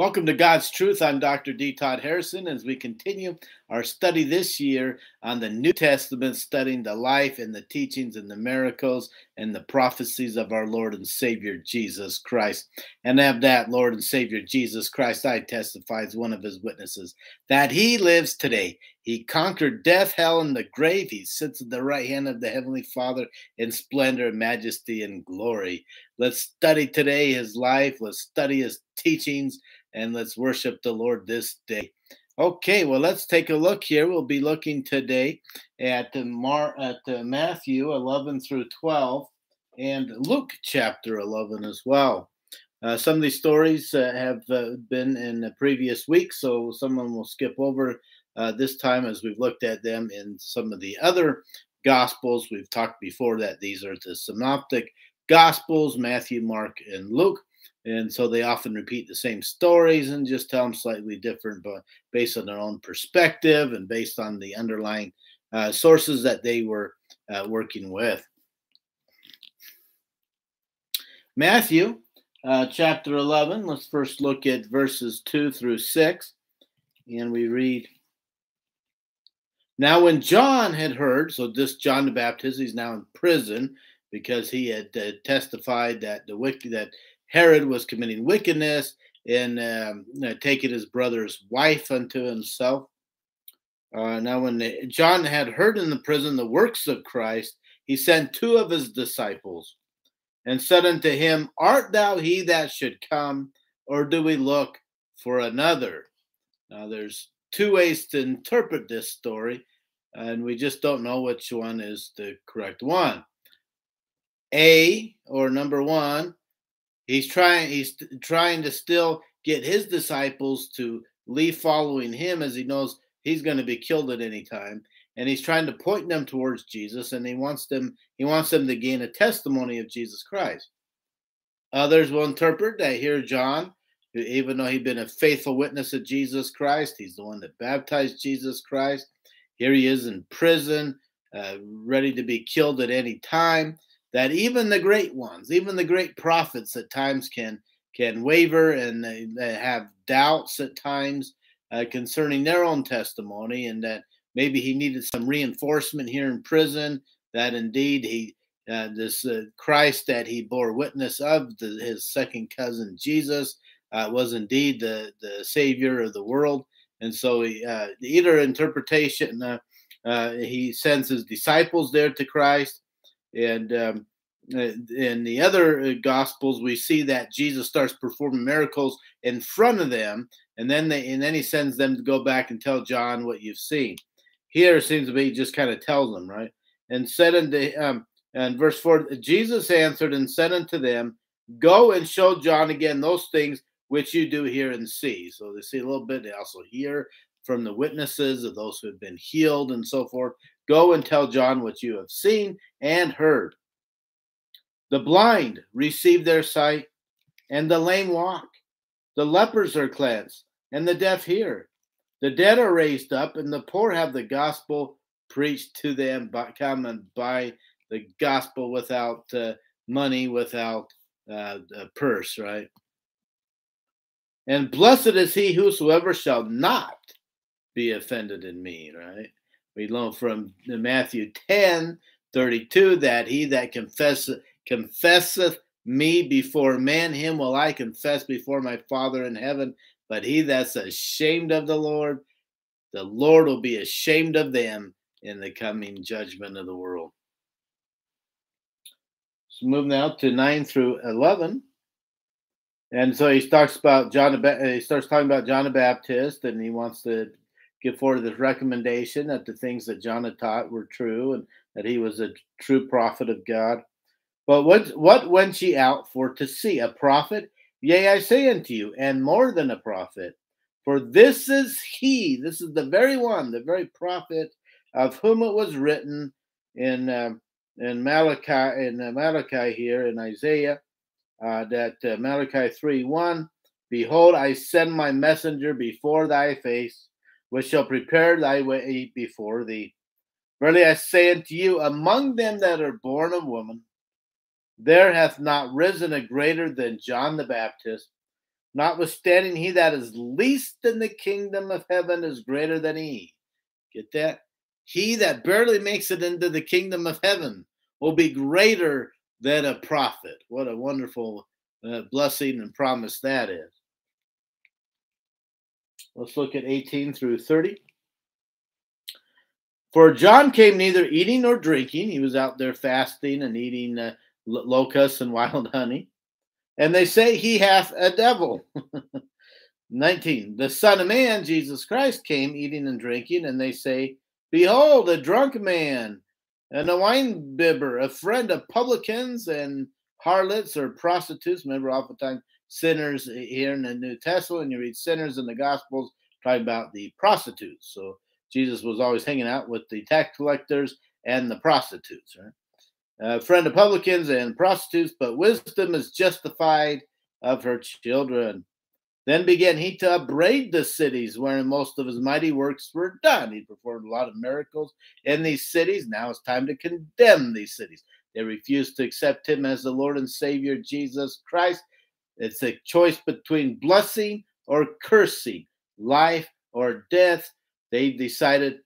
Welcome to God's Truth. I'm Dr. D. Todd Harrison as we continue our study this year on the New Testament, studying the life and the teachings and the miracles and the prophecies of our Lord and Savior Jesus Christ. And of that Lord and Savior Jesus Christ, I testify as one of his witnesses that he lives today. He conquered death, hell, and the grave. He sits at the right hand of the Heavenly Father in splendor, majesty, and glory. Let's study today his life. Let's study his teachings and let's worship the Lord this day. Okay, well, let's take a look here. We'll be looking today at Mar- at Matthew 11 through 12 and Luke chapter 11 as well. Uh, some of these stories uh, have uh, been in the previous week, so someone will skip over uh, this time as we've looked at them in some of the other gospels. We've talked before that these are the synoptic gospels Matthew, Mark, and Luke. And so they often repeat the same stories and just tell them slightly different but based on their own perspective and based on the underlying uh, sources that they were uh, working with. Matthew uh, chapter 11 let's first look at verses 2 through 6 and we read now when john had heard so this john the baptist he's now in prison because he had uh, testified that the wicked that Herod was committing wickedness and um, taking his brother's wife unto himself. Uh, now, when the, John had heard in the prison the works of Christ, he sent two of his disciples and said unto him, Art thou he that should come, or do we look for another? Now, there's two ways to interpret this story, and we just don't know which one is the correct one. A, or number one, He's trying he's trying to still get his disciples to leave following him as he knows he's going to be killed at any time and he's trying to point them towards Jesus and he wants them he wants them to gain a testimony of Jesus Christ. Others will interpret that here John, even though he'd been a faithful witness of Jesus Christ, he's the one that baptized Jesus Christ. Here he is in prison, uh, ready to be killed at any time that even the great ones, even the great prophets at times can can waver and they, they have doubts at times uh, concerning their own testimony, and that maybe he needed some reinforcement here in prison. That indeed he uh, this uh, Christ that he bore witness of, the, his second cousin Jesus, uh, was indeed the the Savior of the world, and so he, uh, either interpretation uh, he sends his disciples there to Christ. And um, uh, in the other uh, gospels we see that jesus starts performing miracles in front of them. And then they and then he sends them to go back and tell john what you've seen. Here seems to be just kind of tells them right? And said unto um and verse 4 jesus answered and said unto them go and show john again those things which you do hear and see so they see a little bit they also hear from the witnesses of those who have been healed and so forth Go and tell John what you have seen and heard. The blind receive their sight, and the lame walk. The lepers are cleansed, and the deaf hear. The dead are raised up, and the poor have the gospel preached to them. By, come and buy the gospel without uh, money, without uh, a purse, right? And blessed is he whosoever shall not be offended in me, right? We learn from Matthew 10 32 that he that confesseth, confesseth me before men, him will I confess before my Father in heaven. But he that's ashamed of the Lord, the Lord will be ashamed of them in the coming judgment of the world. So move now to 9 through 11. And so he talks about John. He starts talking about John the Baptist, and he wants to give forward this recommendation that the things that John had taught were true and that he was a true prophet of God. But what what went ye out for to see? A prophet? Yea, I say unto you, and more than a prophet. For this is he, this is the very one, the very prophet of whom it was written in uh, in Malachi in uh, Malachi here in Isaiah uh, that uh, Malachi three one. Behold, I send my messenger before thy face which shall prepare thy way before thee. Verily I say unto you, among them that are born of woman, there hath not risen a greater than John the Baptist, Notwithstanding, he that is least in the kingdom of heaven is greater than he. Get that? He that barely makes it into the kingdom of heaven will be greater than a prophet. What a wonderful uh, blessing and promise that is. Let's look at 18 through 30. For John came neither eating nor drinking. He was out there fasting and eating uh, locusts and wild honey. And they say he hath a devil. 19. The Son of Man, Jesus Christ, came eating and drinking, and they say, Behold, a drunk man and a wine bibber, a friend of publicans and harlots or prostitutes. Remember, oftentimes sinners here in the New Testament, and you read sinners in the Gospels, talking about the prostitutes. So Jesus was always hanging out with the tax collectors and the prostitutes, right? Uh, friend of publicans and prostitutes, but wisdom is justified of her children. Then began he to upbraid the cities wherein most of his mighty works were done. He performed a lot of miracles in these cities. Now it's time to condemn these cities. They refused to accept him as the Lord and Savior Jesus Christ. It's a choice between blessing or cursing, life or death. They decided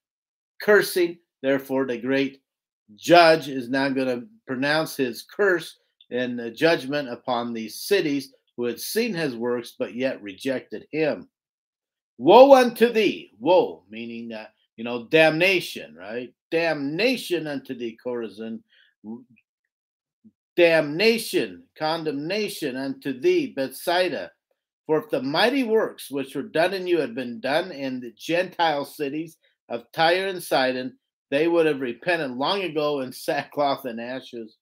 cursing. Therefore, the great judge is now going to pronounce his curse and judgment upon these cities who had seen his works but yet rejected him. Woe unto thee! Woe, meaning, that, you know, damnation, right? Damnation unto thee, Chorazin. Damnation, condemnation unto thee, Bethsaida. For if the mighty works which were done in you had been done in the Gentile cities of Tyre and Sidon, they would have repented long ago in sackcloth and ashes.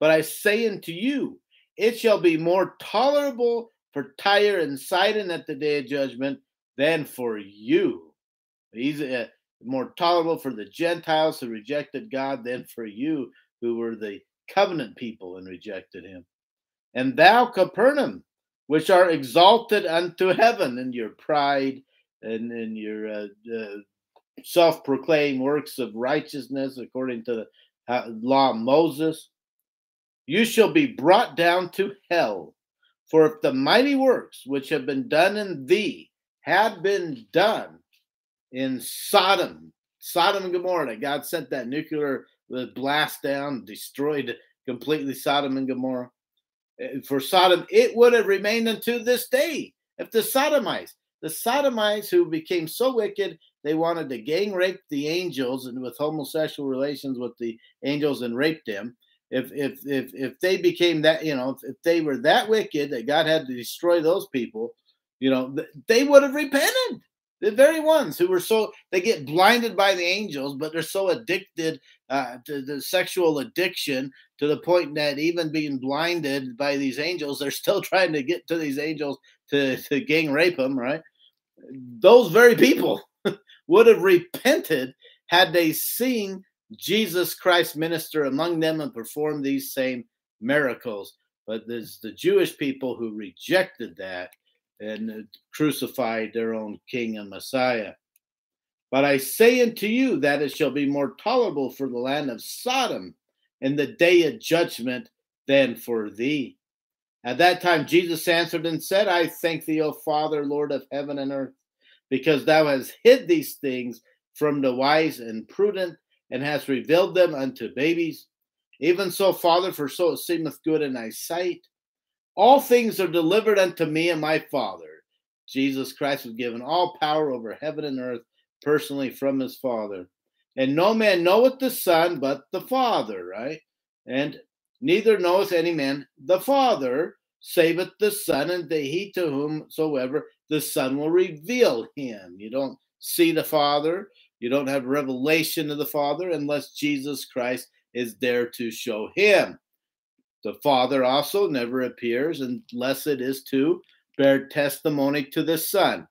But I say unto you, it shall be more tolerable for Tyre and Sidon at the day of judgment than for you. He's uh, more tolerable for the Gentiles who rejected God than for you who were the covenant people and rejected him. And thou, Capernaum, which are exalted unto heaven in your pride and in your uh, uh, self proclaimed works of righteousness according to the uh, law of Moses, you shall be brought down to hell. For if the mighty works which have been done in thee had been done in Sodom, Sodom and Gomorrah, God sent that nuclear blast down, destroyed completely Sodom and Gomorrah. Eh, for Sodom, it would have remained unto this day. If the Sodomites, the Sodomites who became so wicked, they wanted to gang rape the angels and with homosexual relations with the angels and rape them if if if if they became that you know if, they were that wicked that god had to destroy those people you know they would have repented. The very ones who were so they get blinded by the angels but they're so addicted uh, to the sexual addiction to the point that even being blinded by these angels they're still trying to get to these angels to, to gang rape them right? Those very people would have repented had they seen Jesus Christ minister among them and perform these same miracles. But there's the Jewish people who rejected that and uh, crucified their own king and Messiah. But I say unto you that it shall be more tolerable for the land of Sodom in the day of judgment than for thee. At that time, Jesus answered and said, I thank thee, O Father, Lord of heaven and earth, because thou hast hid these things from the wise and prudent and hast revealed them unto babies. Even so, Father, for so it seemeth good in thy sight. All things are delivered unto me and my Father. Jesus Christ was given all power over heaven and earth personally from his Father. And no man knoweth the Son but the Father, right? And neither knoweth any man the Father, saveth the Son, and the, he to whomsoever the Son will reveal him. You don't see the Father, you don't have revelation of the Father unless Jesus Christ is there to show him. The Father also never appears unless it is to bear testimony to the Son.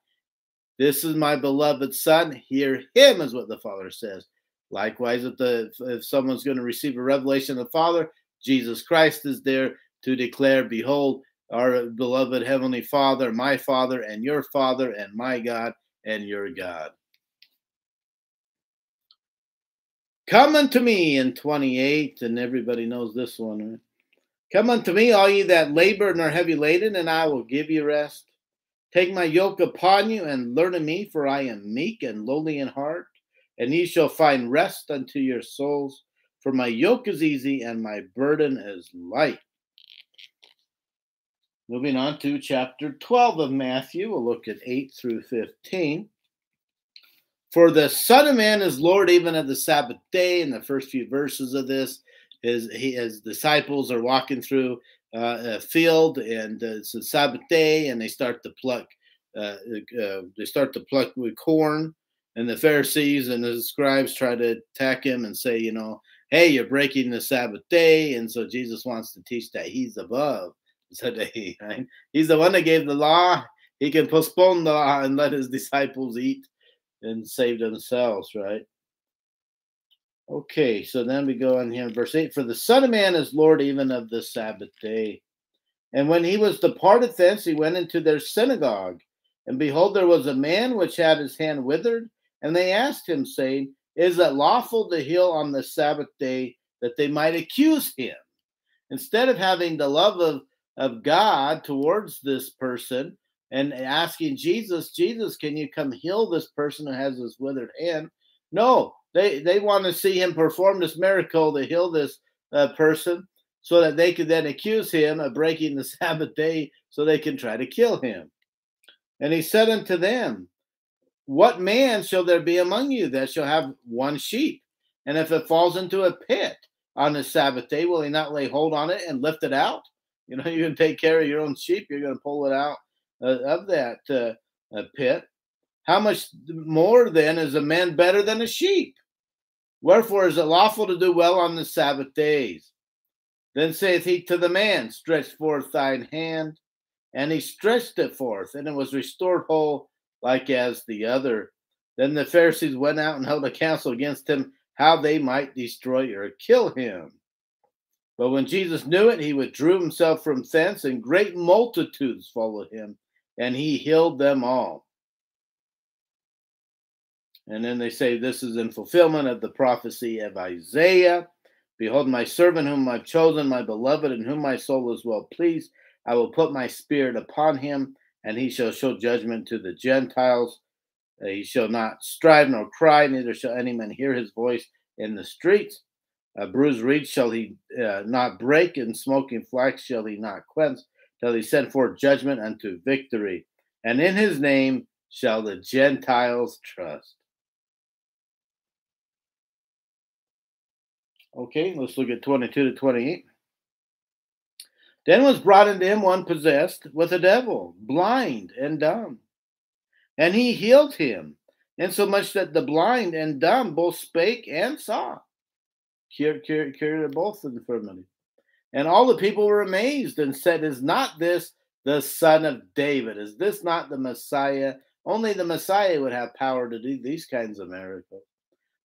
This is my beloved Son. Hear him, is what the Father says. Likewise, if, the, if someone's going to receive a revelation of the Father, Jesus Christ is there to declare, Behold, our beloved Heavenly Father, my Father, and your Father, and my God, and your God. Come unto me in 28, and everybody knows this one, right? Come unto me, all ye that labor and are heavy laden, and I will give you rest. Take my yoke upon you and learn of me, for I am meek and lowly in heart, and ye shall find rest unto your souls. For my yoke is easy and my burden is light. Moving on to chapter 12 of Matthew, we'll look at 8 through 15. For the Son of Man is Lord even of the Sabbath day. In the first few verses of this, his, his disciples are walking through uh, a field, and uh, it's a Sabbath day, and they start to pluck. Uh, uh, they start to pluck with corn, and the Pharisees and the scribes try to attack him and say, you know, hey, you're breaking the Sabbath day, and so Jesus wants to teach that he's above today. Right? He's the one that gave the law. He can postpone the law and let his disciples eat and save themselves, right? Okay, so then we go on here in verse 8 For the Son of Man is Lord even of the Sabbath day. And when he was departed thence, he went into their synagogue. And behold, there was a man which had his hand withered. And they asked him, saying, Is it lawful to heal on the Sabbath day that they might accuse him? Instead of having the love of of God towards this person and asking Jesus, Jesus, can you come heal this person who has this withered hand? No, they they want to see him perform this miracle to heal this uh, person so that they could then accuse him of breaking the Sabbath day so they can try to kill him. And he said unto them, What man shall there be among you that shall have one sheep? And if it falls into a pit on the Sabbath day, will he not lay hold on it and lift it out? You know, you can take care of your own sheep. You're going to pull it out of that uh, uh, pit. How much more then is a man better than a sheep? Wherefore is it lawful to do well on the Sabbath days? Then saith he to the man, Stretch forth thine hand. And he stretched it forth, and it was restored whole like as the other. Then the Pharisees went out and held a council against him, how they might destroy or kill him. But when Jesus knew it, he withdrew himself from thence, and great multitudes followed him, and he healed them all. And then they say, This is in fulfillment of the prophecy of Isaiah. Behold, my servant whom I've chosen, my beloved, in whom my soul is well pleased. I will put my spirit upon him, and he shall show judgment to the Gentiles. Uh, he shall not strive nor cry, neither shall any man hear his voice in the streets. A bruised reed shall he uh, not break, and smoking flax shall he not quench, till he send forth judgment unto victory. And in his name shall the Gentiles trust. Okay, let's look at 22 to 28. Then was brought unto him one possessed with a devil, blind and dumb. And he healed him, insomuch that the blind and dumb both spake and saw cured, cured, cured both infirmity. And all the people were amazed and said, Is not this the son of David? Is this not the Messiah? Only the Messiah would have power to do these kinds of miracles.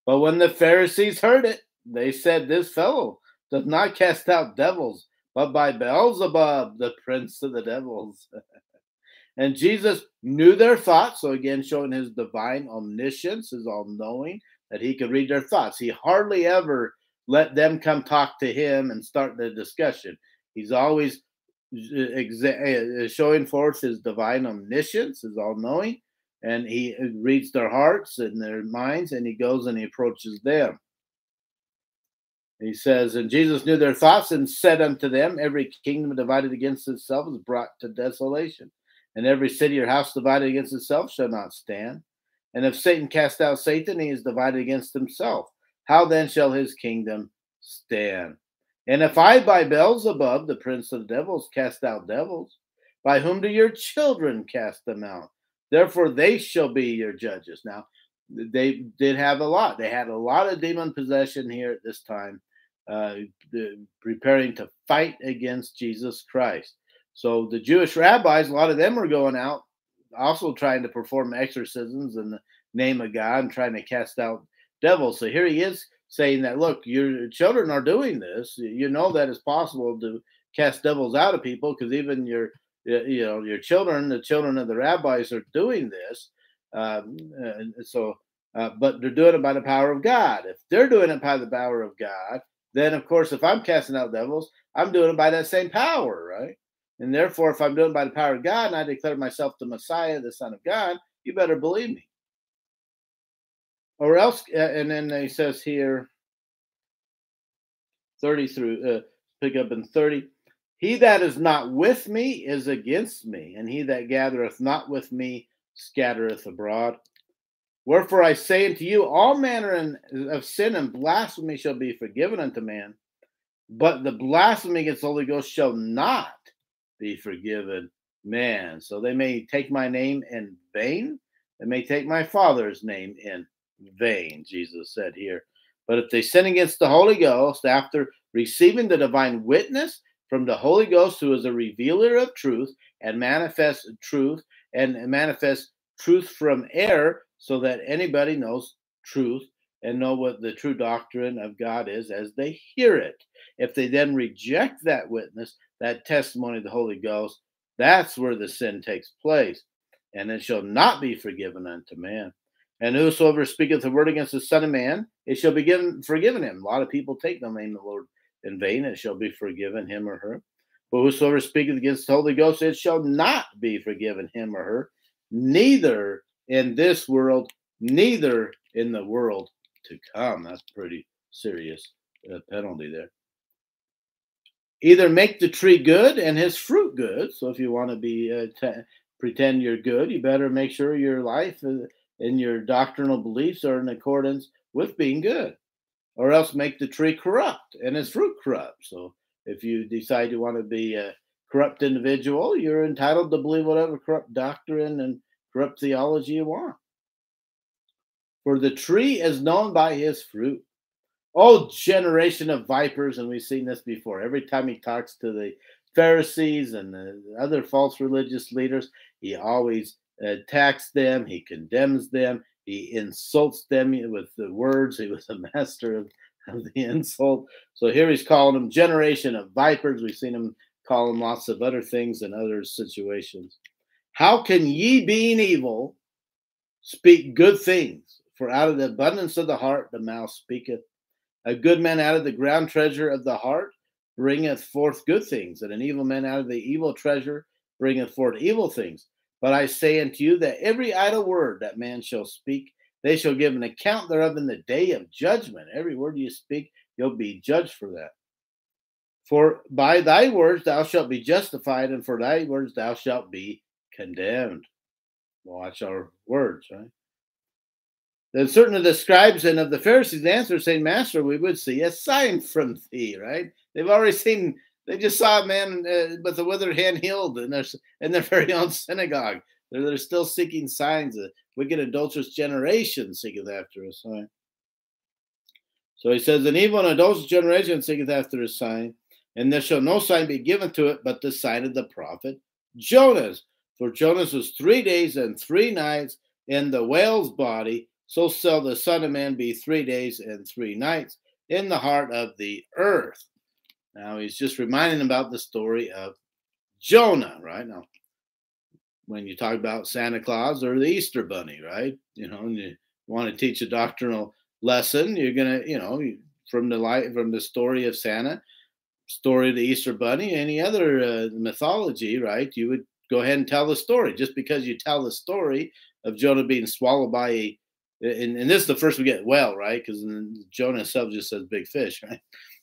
But when the Pharisees heard it, they said, This fellow does not cast out devils, but by Beelzebub, the prince of the devils. and Jesus knew their thoughts, so again, showing his divine omniscience, his all knowing, that he could read their thoughts. He hardly ever let them come talk to him and start the discussion. He's always uh, exa- uh, showing forth his divine omniscience, his all knowing, and he uh, reads their hearts and their minds, and he goes and he approaches them. He says, And Jesus knew their thoughts and said unto them, Every kingdom divided against itself is brought to desolation, and every city or house divided against itself shall not stand. And if Satan cast out Satan, he is divided against himself. How then shall his kingdom stand? And if I by Beelzebub, the prince of devils, cast out devils, by whom do your children cast them out? Therefore they shall be your judges. Now, they did have a lot. They had a lot of demon possession here at this time, uh, preparing to fight against Jesus Christ. So the Jewish rabbis, a lot of them were going out, also trying to perform exorcisms in the name of God and trying to cast out devils. So here he is saying that, look, your children are doing this. You know that it's possible to cast devils out of people because even your, you know, your children, the children of the rabbis, are doing this. Um, so, uh, but they're doing it by the power of God. If they're doing it by the power of God, then of course, if I'm casting out devils, I'm doing it by that same power, right? And therefore, if I'm doing it by the power of God and I declare myself the Messiah, the Son of God, you better believe me. Or else, uh, and then he says here, 30 through, uh, pick up in 30. He that is not with me is against me, and he that gathereth not with me scattereth abroad. Wherefore I say unto you, all manner of sin and blasphemy shall be forgiven unto man, but the blasphemy against the Holy Ghost shall not be forgiven man. So they may take my name in vain, they may take my Father's name in vain, Jesus said here. But if they sin against the Holy Ghost after receiving the divine witness from the Holy Ghost, who is a revealer of truth and manifests truth and manifests truth from error, so that anybody knows truth and know what the true doctrine of God is as they hear it. If they then reject that witness, that testimony of the Holy Ghost, that's where the sin takes place. And it shall not be forgiven unto man. And whosoever speaketh a word against the Son of Man, it shall be given forgiven him. A lot of people take the name of the Lord in vain, it shall be forgiven him or her. But whosoever speaketh against the Holy Ghost, it shall not be forgiven him or her, neither in this world, neither in the world to come. That's pretty serious uh, penalty there. Either make the tree good and his fruit good. So if you want to be uh, t- pretend you're good, you better make sure your life uh, and your doctrinal beliefs are in accordance with being good, or else make the tree corrupt and its fruit corrupt. So if you decide you want to be a corrupt individual, you're entitled to believe whatever corrupt doctrine and corrupt theology you want. For the tree is known by his fruit. Oh, generation of vipers, and we've seen this before. Every time he talks to the Pharisees and the other false religious leaders, he always Uh, attacks them, he condemns them, he insults them with the words. He was a master of, of the insult. So here he's calling them generation of vipers. We've seen him call them lots of other things in other situations. How can ye, being evil, speak good things? For out of the abundance of the heart the mouth speaketh. A good man out of the ground treasure of the heart bringeth forth good things, and an evil man out of the evil treasure bringeth forth evil things. But I say unto you that every idle word that man shall speak, they shall give an account thereof in the day of judgment. Every word you speak, you'll be judged for that. For by thy words thou shalt be justified, and for thy words thou shalt be condemned. Watch our words, right? Then certain of the scribes and of the Pharisees answered, saying, Master, we would see a sign from thee, right? They've already seen they just saw a man uh, with a withered hand healed in their in their very own synagogue. They're, they're still seeking signs. A wicked, adulterous generation seeketh after a sign. So he says, An evil and adulterous generation seeketh after a sign, and there shall no sign be given to it but the sign of the prophet Jonas. For Jonas was three days and three nights in the whale's body, so shall the Son of Man be three days and three nights in the heart of the earth. Now he's just reminding about the story of Jonah, right? Now, when you talk about Santa Claus or the Easter Bunny, right? You know, and you want to teach a doctrinal lesson, you're gonna, you know, from the light from the story of Santa, story of the Easter Bunny, any other uh, mythology, right? You would go ahead and tell the story. Just because you tell the story of Jonah being swallowed by a, and, and this is the first we get well, right? Because Jonah himself just says big fish, right?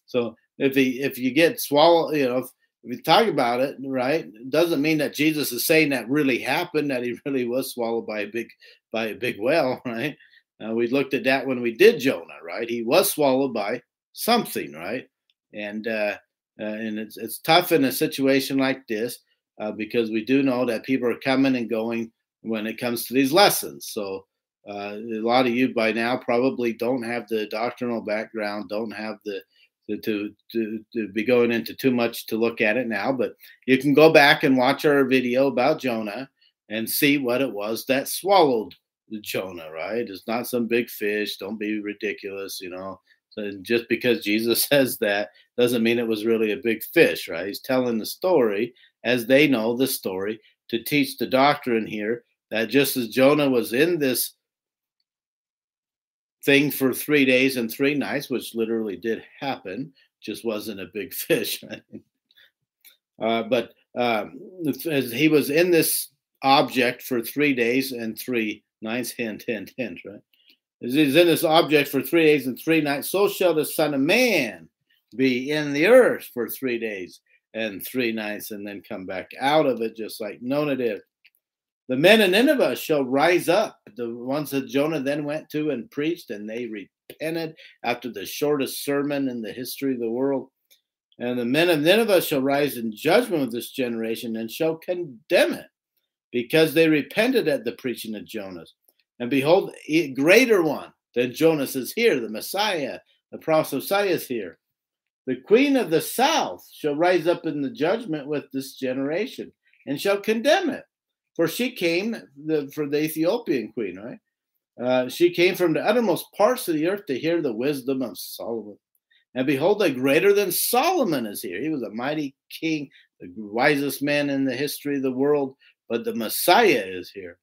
So if he if you get swallowed, you know, if, if you talk about it, right, it doesn't mean that Jesus is saying that really happened, that he really was swallowed by a big by a big whale, right? Uh, we looked at that when we did Jonah, right? He was swallowed by something, right? And uh, uh, and it's it's tough in a situation like this uh, because we do know that people are coming and going when it comes to these lessons. So uh, a lot of you by now probably don't have the doctrinal background, don't have the to, to, to be going into too much to look at it now, but you can go back and watch our video about Jonah and see what it was that swallowed Jonah, right? It's not some big fish. Don't be ridiculous, you know. Just because Jesus says that doesn't mean it was really a big fish, right? He's telling the story as they know the story to teach the doctrine here that just as Jonah was in this thing for three days and three nights, which literally did happen, just wasn't a big fish. Uh, but um, as he was in this object for three days and three nights, hint, hint, hint, right? As he's in this object for three days and three nights, so shall the Son of Man be in the earth for three days and three nights, and then come back out of it, just like Jonah did. The men of Nineveh shall rise up, the ones that Jonah then went to and preached, and they repented after the shortest sermon in the history of the world. And the men of Nineveh shall rise in judgment with this generation and shall condemn it, because they repented at the preaching of Jonah. And behold, a greater one than Jonas is here, the Messiah, the prophet Messiah is here. The queen of the south shall rise up in the judgment with this generation and shall condemn it. For she came the, for the Ethiopian queen, right? Uh, she came from the uttermost parts of the earth to hear the wisdom of Solomon. And behold, a greater than Solomon is here. He was a mighty king, the wisest man in the history of the world, but the Messiah is here.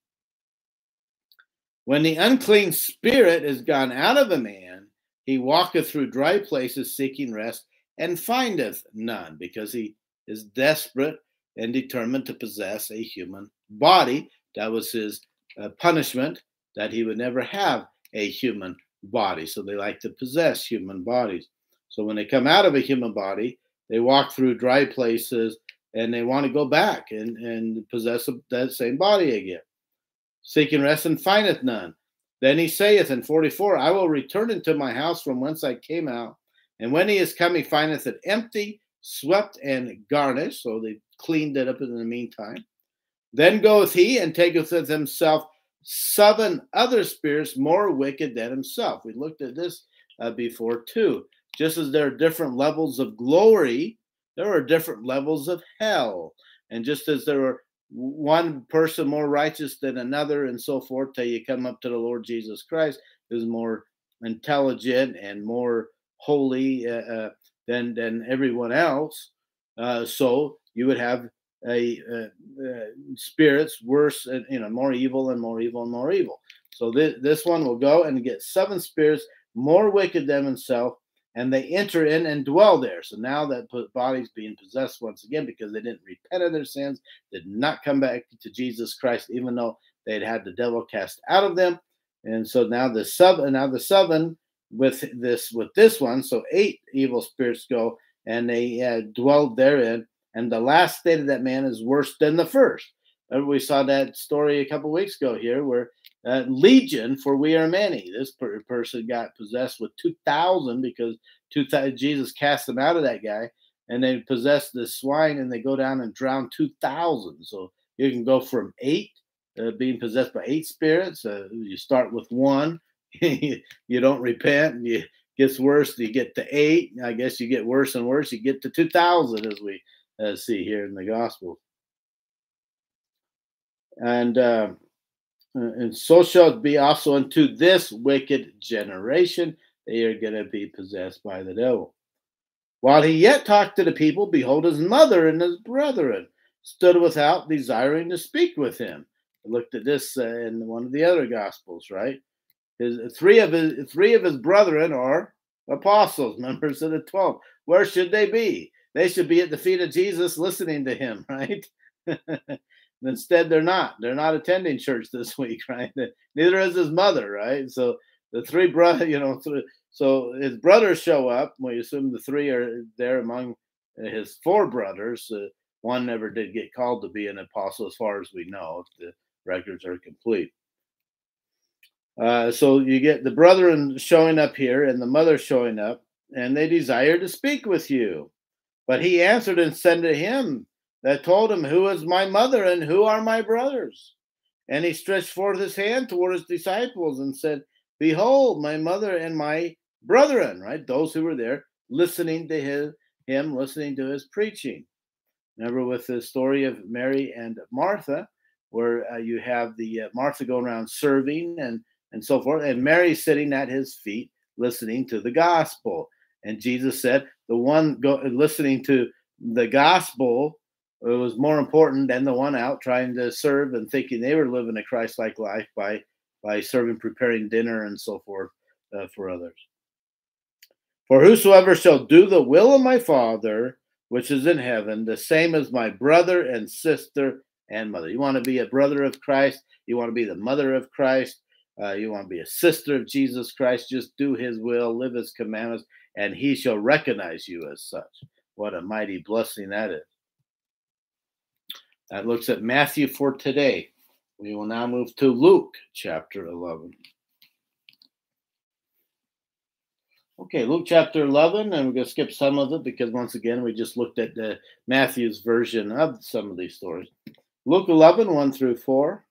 When the unclean spirit is gone out of a man, he walketh through dry places seeking rest and findeth none, because he is desperate and determined to possess a human body. That was his uh, punishment, that he would never have a human body. So they like to possess human bodies. So when they come out of a human body, they walk through dry places and they want to go back and, and possess that same body again. Seeking rest and findeth none. Then he saith in 44, I will return into my house from whence I came out. And when he is come, he findeth it empty, swept, and garnished. So they cleaned it up in the meantime. Then goeth he and taketh with himself seven other spirits more wicked than himself. We looked at this uh, before too. Just as there are different levels of glory, there are different levels of hell. And just as there are one person more righteous than another and so forth till you come up to the Lord Jesus Christ, who's more intelligent and more holy uh, uh, than than everyone else. Uh, so you would have a, spirits worse and you know more evil and more evil and more evil. So this this one will go and get seven spirits more wicked than himself, and they enter in and dwell there. So now that body's being possessed once again because they didn't repent of their sins, did not come back to Jesus Christ, even though they'd had the devil cast out of them. And so now the seven, now the seven with this with this one, so eight evil spirits go and they uh, dwelled therein and the last state of that man is worse than the first. We saw that story a couple weeks ago here, where uh, Legion, for we are many. This per- person got possessed with two thousand because two th- Jesus cast them out of that guy, and they possessed the swine, and they go down and drown two thousand. So you can go from eight uh, being possessed by eight spirits. Uh, you start with one, you don't repent, you gets worse. You get to eight. I guess you get worse and worse. You get to two thousand as we uh, see here in the gospel. And uh, and so shall it be also unto this wicked generation. They are going to be possessed by the devil. While he yet talked to the people, behold, his mother and his brethren stood without, desiring to speak with him. I looked at this uh, in one of the other gospels, right? His three of his three of his brethren are apostles, members of the twelve. Where should they be? They should be at the feet of Jesus listening to him, right? Instead, they're not. They're not attending church this week, right? Neither is his mother, right? So the three brothers, you know, so his brothers show up. We assume the three are there among his four brothers. Uh, one never did get called to be an apostle, as far as we know, if the records are complete. Uh, so you get the brethren showing up here and the mother showing up, and they desire to speak with you. But he answered and said to him that told him, Who is my mother and who are my brothers? And he stretched forth his hand toward his disciples and said, Behold, my mother and my brethren, right? Those who were there listening to his, him, listening to his preaching. Remember with the story of Mary and Martha, where uh, you have the uh, Martha going around serving and, and so forth, and Mary sitting at his feet listening to the gospel. And Jesus said, the one go, listening to the gospel was more important than the one out trying to serve and thinking they were living a Christ-like life by by serving, preparing dinner, and so forth uh, for others. For whosoever shall do the will of my Father, which is in heaven, the same as my brother and sister and mother. You want to be a brother of Christ, you want to be the mother of Christ, uh, you want to be a sister of Jesus Christ, just do his will, live his commandments, and he shall recognize you as such. What a mighty blessing that is. That looks at Matthew for today. We will now move to Luke chapter 11. Okay, Luke chapter 11, and we're going to skip some of it because once again, we just looked at the Matthew's version of some of these stories. Luke 11, 1 through 4.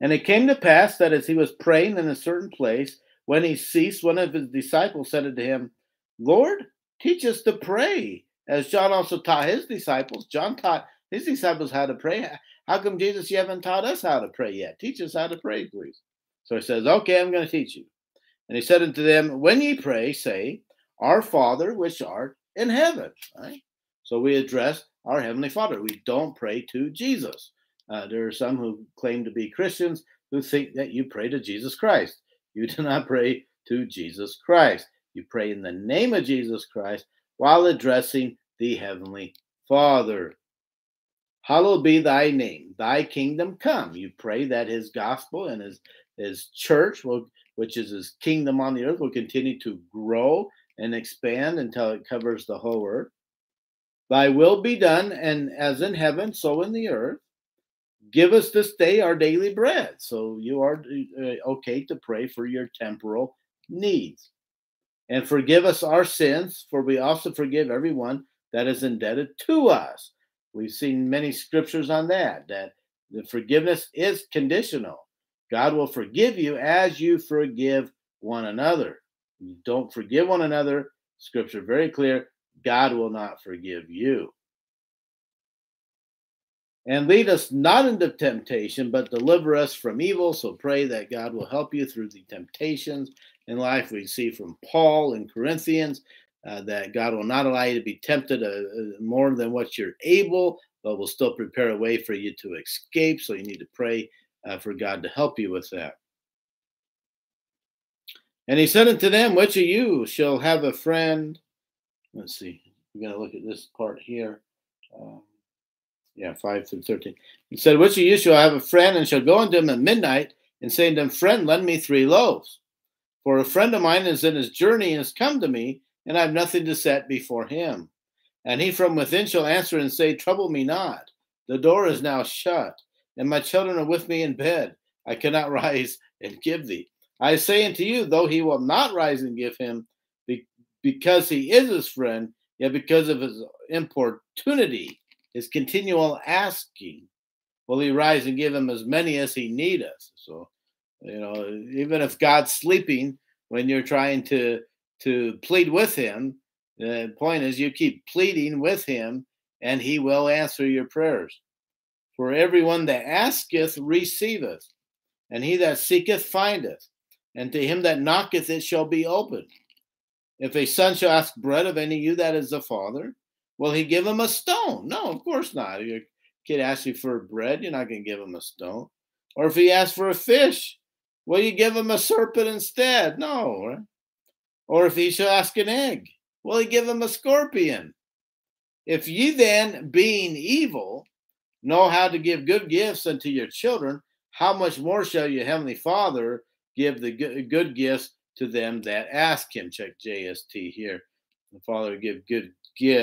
And it came to pass that as he was praying in a certain place, when he ceased, one of his disciples said unto him, Lord, teach us to pray, as John also taught his disciples. John taught his disciples how to pray. How come, Jesus, you haven't taught us how to pray yet? Teach us how to pray, please. So he says, Okay, I'm going to teach you. And he said unto them, When ye pray, say, Our Father which art in heaven. Right? So we address our Heavenly Father. We don't pray to Jesus. Uh, there are some who claim to be Christians who think that you pray to Jesus Christ. You do not pray to Jesus Christ. You pray in the name of Jesus Christ while addressing the Heavenly Father. Hallowed be thy name, thy kingdom come. You pray that his gospel and his, his church will which is his kingdom on the earth, will continue to grow and expand until it covers the whole earth. Thy will be done, and as in heaven, so in the earth. Give us this day our daily bread. So you are uh, okay to pray for your temporal needs. And forgive us our sins, for we also forgive everyone that is indebted to us. We've seen many scriptures on that, that the forgiveness is conditional. God will forgive you as you forgive one another. You don't forgive one another, scripture very clear, God will not forgive you. And lead us not into temptation, but deliver us from evil. So pray that God will help you through the temptations in life. We see from Paul in Corinthians uh, that God will not allow you to be tempted uh, uh more than what you're able, but will still prepare a way for you to escape. So you need to pray uh, for God to help you with that. And he said unto them, Which of you shall have a friend? Let's see. We're going to look at this part here. Um, yeah, 5 through 13. He said, Which of you shall have a friend and shall go unto him at midnight and say unto him, Friend, lend me three loaves? For a friend of mine is in his journey and has come to me, and I have nothing to set before him. And he from within shall answer and say, Trouble me not. The door is now shut, and my children are with me in bed. I cannot rise and give thee. I say unto you, though he will not rise and give him, because he is his friend, yet because of his importunity, his continual asking, will he rise and give him as many as he needeth. So, you know, even if God's sleeping when you're trying to to plead with him, the point is you keep pleading with him, and he will answer your prayers. For everyone that asketh receiveth, and he that seeketh findeth, and to him that knocketh it shall be opened. If a son shall ask bread of any of you that is a father, will he give him a stone? No, of course not. If your kid asks you for bread, you're not going to give him a stone. Or if he asks for a fish, will you give him a serpent instead? No. Or if he shall ask an egg, will he give him a scorpion? If ye then, being evil, know how to give good gifts unto your children, how much more shall your heavenly Father give the good gifts to them that ask him? Check JST here. The Father give good gifts